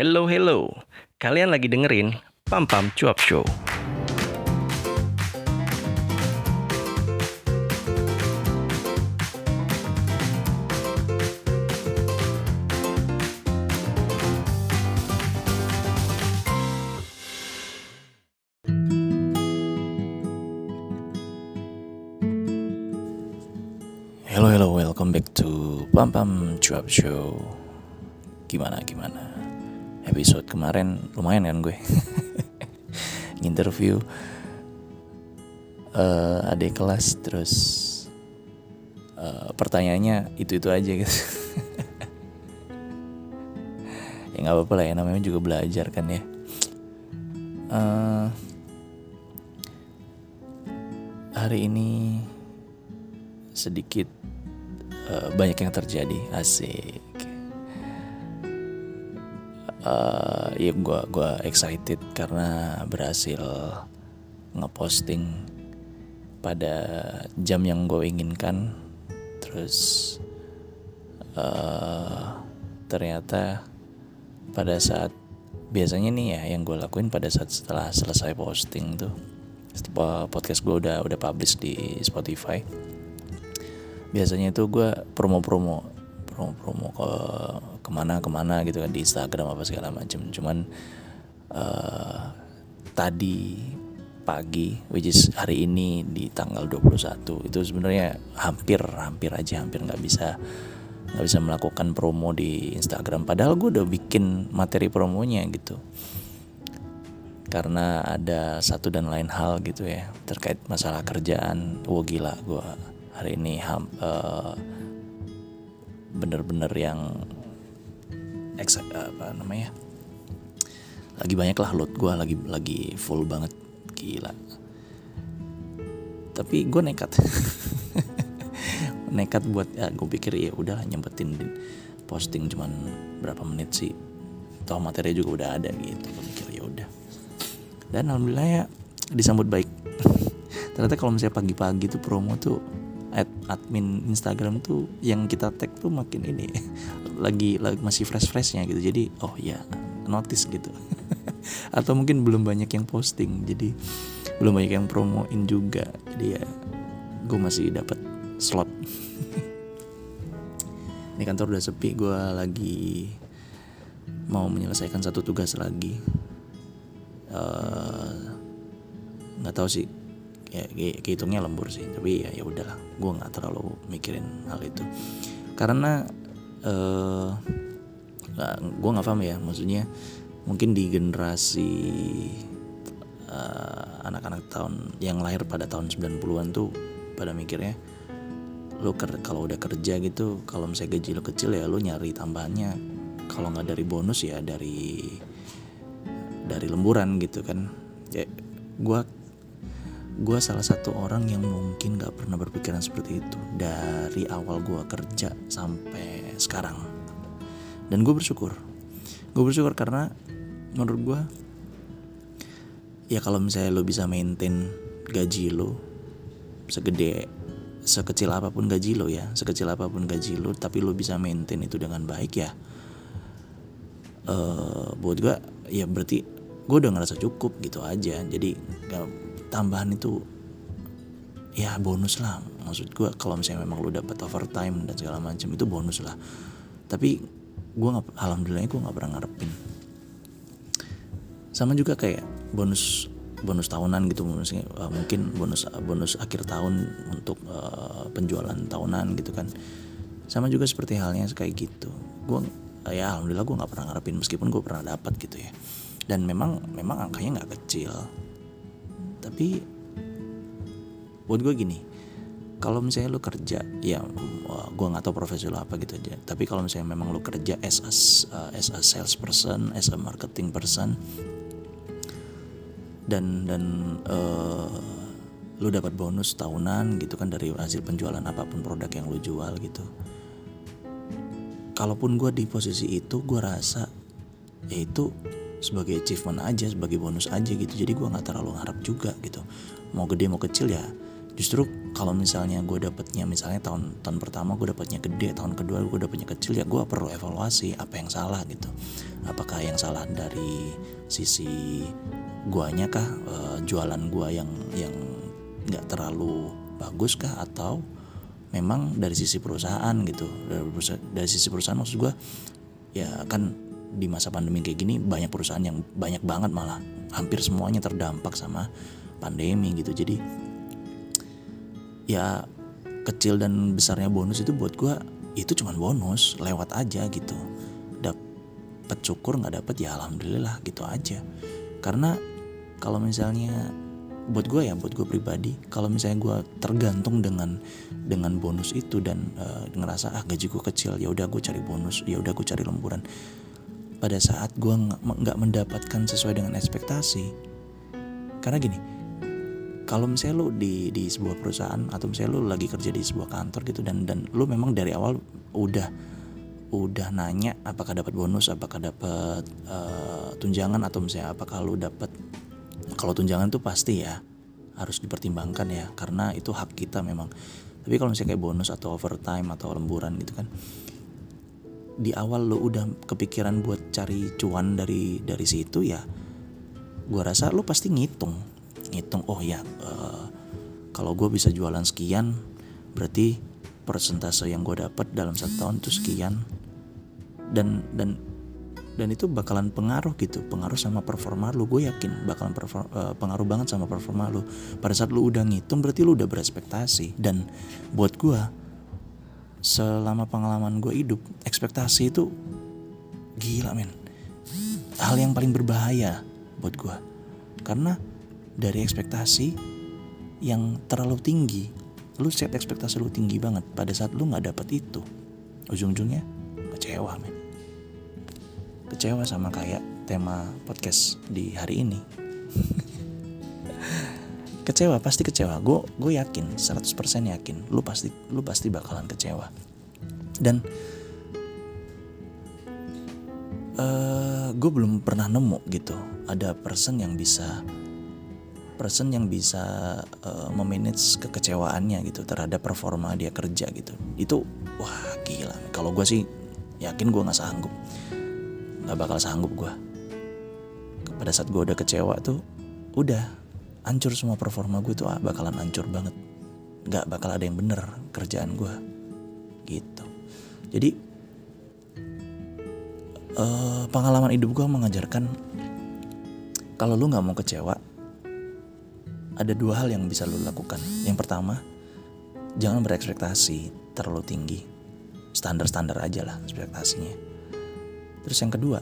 Hello, hello. Kalian lagi dengerin Pam Pam Cuap Show. Hello, hello, welcome back to Pam Pam Cuap Show. Gimana, gimana? Episode kemarin lumayan kan gue. Interview uh, adik kelas terus uh, pertanyaannya itu-itu aja gitu. Ya nggak apa-apa lah ya, namanya juga belajar kan ya. Uh, Hari ini sedikit uh, banyak yang terjadi asik uh, ya gue gua excited karena berhasil ngeposting pada jam yang gue inginkan. Terus uh, ternyata pada saat biasanya nih ya yang gue lakuin pada saat setelah selesai posting tuh setelah podcast gue udah udah publish di Spotify biasanya itu gue promo-promo promo-promo ke ke mana ke mana gitu kan di Instagram apa segala macam cuman uh, tadi pagi which is hari ini di tanggal 21 itu sebenarnya hampir hampir aja hampir nggak bisa nggak bisa melakukan promo di Instagram. Padahal gue udah bikin materi promonya gitu. Karena ada satu dan lain hal gitu ya terkait masalah kerjaan. Wah gila gue hari ini uh, bener-bener yang apa namanya lagi banyak lah load gue lagi lagi full banget. Gila. Tapi gue nekat. Nekat buat ya gue pikir ya udah nyempetin posting cuman berapa menit sih. Toh materi juga udah ada gitu. Gue mikir ya udah. Dan alhamdulillah ya disambut baik. Ternyata kalau misalnya pagi-pagi tuh promo tuh admin Instagram tuh yang kita tag tuh makin ini lagi, lagi masih fresh freshnya gitu. Jadi oh ya notice gitu. Atau mungkin belum banyak yang posting jadi belum banyak yang promoin juga. Jadi ya gue masih dapat slot. Ini kantor udah sepi gue lagi mau menyelesaikan satu tugas lagi. Eh, nggak uh, tahu sih ya kehitungnya lembur sih tapi ya ya udahlah gue nggak terlalu mikirin hal itu. Karena uh, gue nggak paham ya maksudnya mungkin di generasi uh, anak-anak tahun yang lahir pada tahun 90-an tuh pada mikirnya lo kalau udah kerja gitu kalau misalnya gaji lo kecil ya lo nyari tambahannya. Kalau nggak dari bonus ya dari dari lemburan gitu kan. Ya gue gue salah satu orang yang mungkin gak pernah berpikiran seperti itu dari awal gue kerja sampai sekarang. Dan gue bersyukur. Gue bersyukur karena menurut gue ya kalau misalnya lo bisa maintain gaji lo segede sekecil apa pun gaji lo ya sekecil apa pun gaji lo tapi lo bisa maintain itu dengan baik ya uh, buat gue ya berarti gue udah ngerasa cukup gitu aja. Jadi tambahan itu ya bonus lah. Maksud gue kalau misalnya memang lu dapat overtime dan segala macam itu bonus lah. Tapi gue nggak alhamdulillah gue nggak pernah ngarepin. Sama juga kayak bonus bonus tahunan gitu uh, mungkin bonus bonus akhir tahun untuk uh, penjualan tahunan gitu kan. Sama juga seperti halnya kayak gitu. Gue ya alhamdulillah gue nggak pernah ngarepin meskipun gue pernah dapat gitu ya. Dan memang memang angkanya nggak kecil tapi buat gue gini kalau misalnya lu kerja ya gue nggak tahu profesi lo apa gitu aja. Tapi kalau misalnya memang lu kerja as a, as a sales person as a marketing person dan dan uh, lu dapat bonus tahunan gitu kan dari hasil penjualan apa pun produk yang lu jual gitu. Kalaupun gue di posisi itu gue rasa ya itu sebagai achievement aja sebagai bonus aja gitu. Jadi gue nggak terlalu harap juga gitu. Mau gede mau kecil ya justru kalau misalnya gue dapetnya misalnya tahun tahun pertama gue dapetnya gede tahun kedua gue dapetnya kecil ya gue perlu evaluasi apa yang salah gitu. Apakah yang salah dari sisi guanya kah e, jualan gua yang yang nggak terlalu bagus kah atau memang dari sisi perusahaan gitu. Dari, dari sisi perusahaan maksud gue ya kan di masa pandemi kayak gini banyak perusahaan yang banyak banget malah hampir semuanya terdampak sama pandemi gitu. Jadi ya kecil dan besarnya bonus itu buat gue itu cuman bonus lewat aja gitu. Dapet syukur nggak dapet ya alhamdulillah gitu aja. Karena kalau misalnya buat gue ya buat gue pribadi kalau misalnya gue tergantung dengan dengan bonus itu dan uh, ngerasa ah gaji gue kecil ya udah gue cari bonus ya udah gue cari lemburan pada saat gue nggak mendapatkan sesuai dengan ekspektasi karena gini kalau misalnya lu di di sebuah perusahaan atau misalnya lu lagi kerja di sebuah kantor gitu dan dan lu memang dari awal udah udah nanya apakah dapat bonus, apakah dapat uh, tunjangan atau misalnya apakah lu dapat kalau tunjangan tuh pasti ya harus dipertimbangkan ya karena itu hak kita memang. Tapi kalau misalnya kayak bonus atau overtime atau lemburan gitu kan di awal lu udah kepikiran buat cari cuan dari dari situ ya gua rasa lu pasti ngitung. Ngitung oh ya uh, kalau gue bisa jualan sekian berarti persentase yang gue dapat dalam satu tahun itu sekian. Dan dan dan itu bakalan pengaruh gitu pengaruh sama performa lu. Gue yakin bakalan perform, uh, pengaruh banget sama performa lu. Pada saat lu udah ngitung berarti lu udah berespektasi dan buat gue selama pengalaman gue hidup ekspektasi itu gila men. Hal yang paling berbahaya buat gue karena dari ekspektasi yang terlalu tinggi lu set ekspektasi lu tinggi banget pada saat lu nggak dapet itu ujung-ujungnya kecewa men. Kecewa sama kayak tema podcast di hari ini kecewa pasti kecewa. Gue gue yakin 100% yakin lu pasti lu pasti bakalan kecewa. Dan uh, eh, gue belum pernah nemu gitu ada person yang bisa person yang bisa uh, memanage kekecewaannya gitu terhadap performa dia kerja gitu. Itu wah gila. Kalau gue sih yakin gue nggak sanggup. Nggak bakal sanggup gue pada saat gue udah kecewa tuh udah hancur semua performa gue tuh ah, bakalan hancur banget nggak bakal ada yang bener kerjaan gue gitu jadi uh, pengalaman hidup gue mengajarkan kalau lu nggak mau kecewa ada dua hal yang bisa lo lakukan. Yang pertama, jangan berekspektasi terlalu tinggi. Standar-standar aja lah ekspektasinya. Terus yang kedua,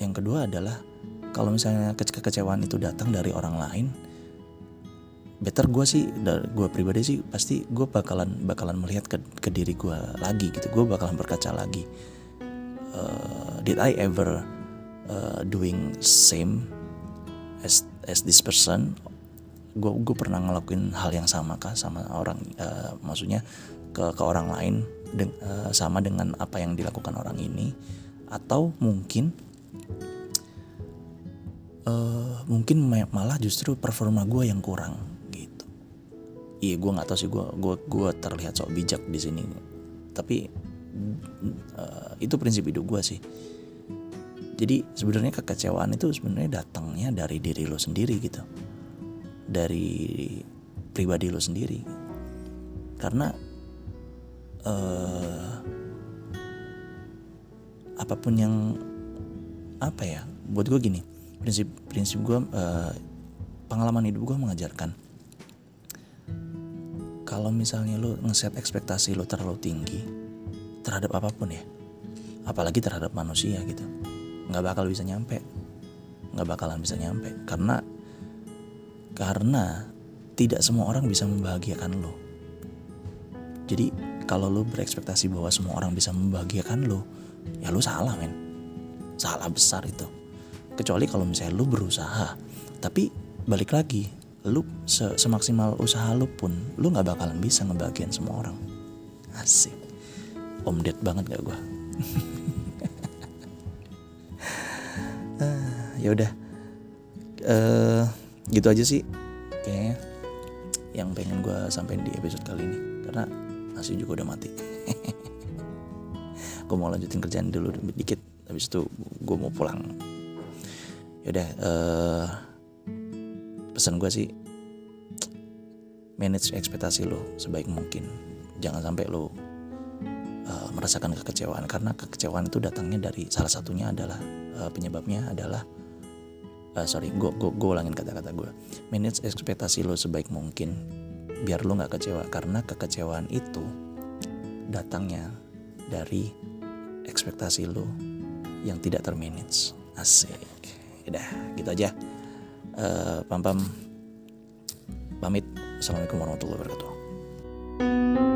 yang kedua adalah kalau misalnya kekecewaan itu datang dari orang lain, better gue sih, gue pribadi sih pasti gue bakalan bakalan melihat ke, ke diri gue lagi gitu. Gue bakalan berkaca lagi. Uh, did I ever uh, doing same as as this person gue gue pernah ngelakuin hal yang sama kah sama orang uh, maksudnya ke ke orang lain de, uh, sama dengan apa yang dilakukan orang ini atau mungkin uh, mungkin malah justru performa gue yang kurang gitu. Iya gue nggak tahu sih gue gue gue terlihat sok bijak di sini. Tapi uh, itu prinsip hidup gue sih. Jadi sebenarnya kekecewaan itu sebenarnya datangnya dari diri lo sendiri gitu. Dari pribadi lo sendiri. Karena uh, apa pun yang apa ya buat gue gini prinsip prinsip gue uh, pengalaman hidup gue mengajarkan kalau misalnya lo ngeset ekspektasi lo terlalu tinggi terhadap apa pun ya apalagi terhadap manusia gitu nggak bakal bisa nyampe nggak bakalan bisa nyampe karena karena tidak semua orang bisa membahagiakan lo jadi kalau lo berekspektasi bahwa semua orang bisa membahagiakan lo ya lo salah men. Salah besar itu kecuali kalau misalnya lo berusaha. Tapi balik lagi lu se semaksimal usaha lu pun lu nggak bakalan bisa ngebagian semua orang. Asik. Om dead banget gak gue ya udah. Uh, gitu aja sih kayaknya yang pengen gue sampaikan di episode kali ini. Karena nasi juga udah mati. Gue mau lanjutin kerjaan dulu dikit. Habis itu gue mau pulang yaudah uh, pesan gue sih manage ekspektasi lo sebaik mungkin. Jangan sampai lo uh, merasakan kekecewaan. Karena kekecewaan itu datangnya dari salah satunya adalah uh, penyebabnya adalah uh, sorry gue gue gue ulangin kata-kata gue manage ekspektasi lo sebaik mungkin biar lo nggak kecewa. Karena kekecewaan itu datangnya dari ekspektasi lo yang tidak termanage. Asik udah gitu aja. Uh, pam pam pamit. Assalamualaikum warahmatullahi wabarakatuh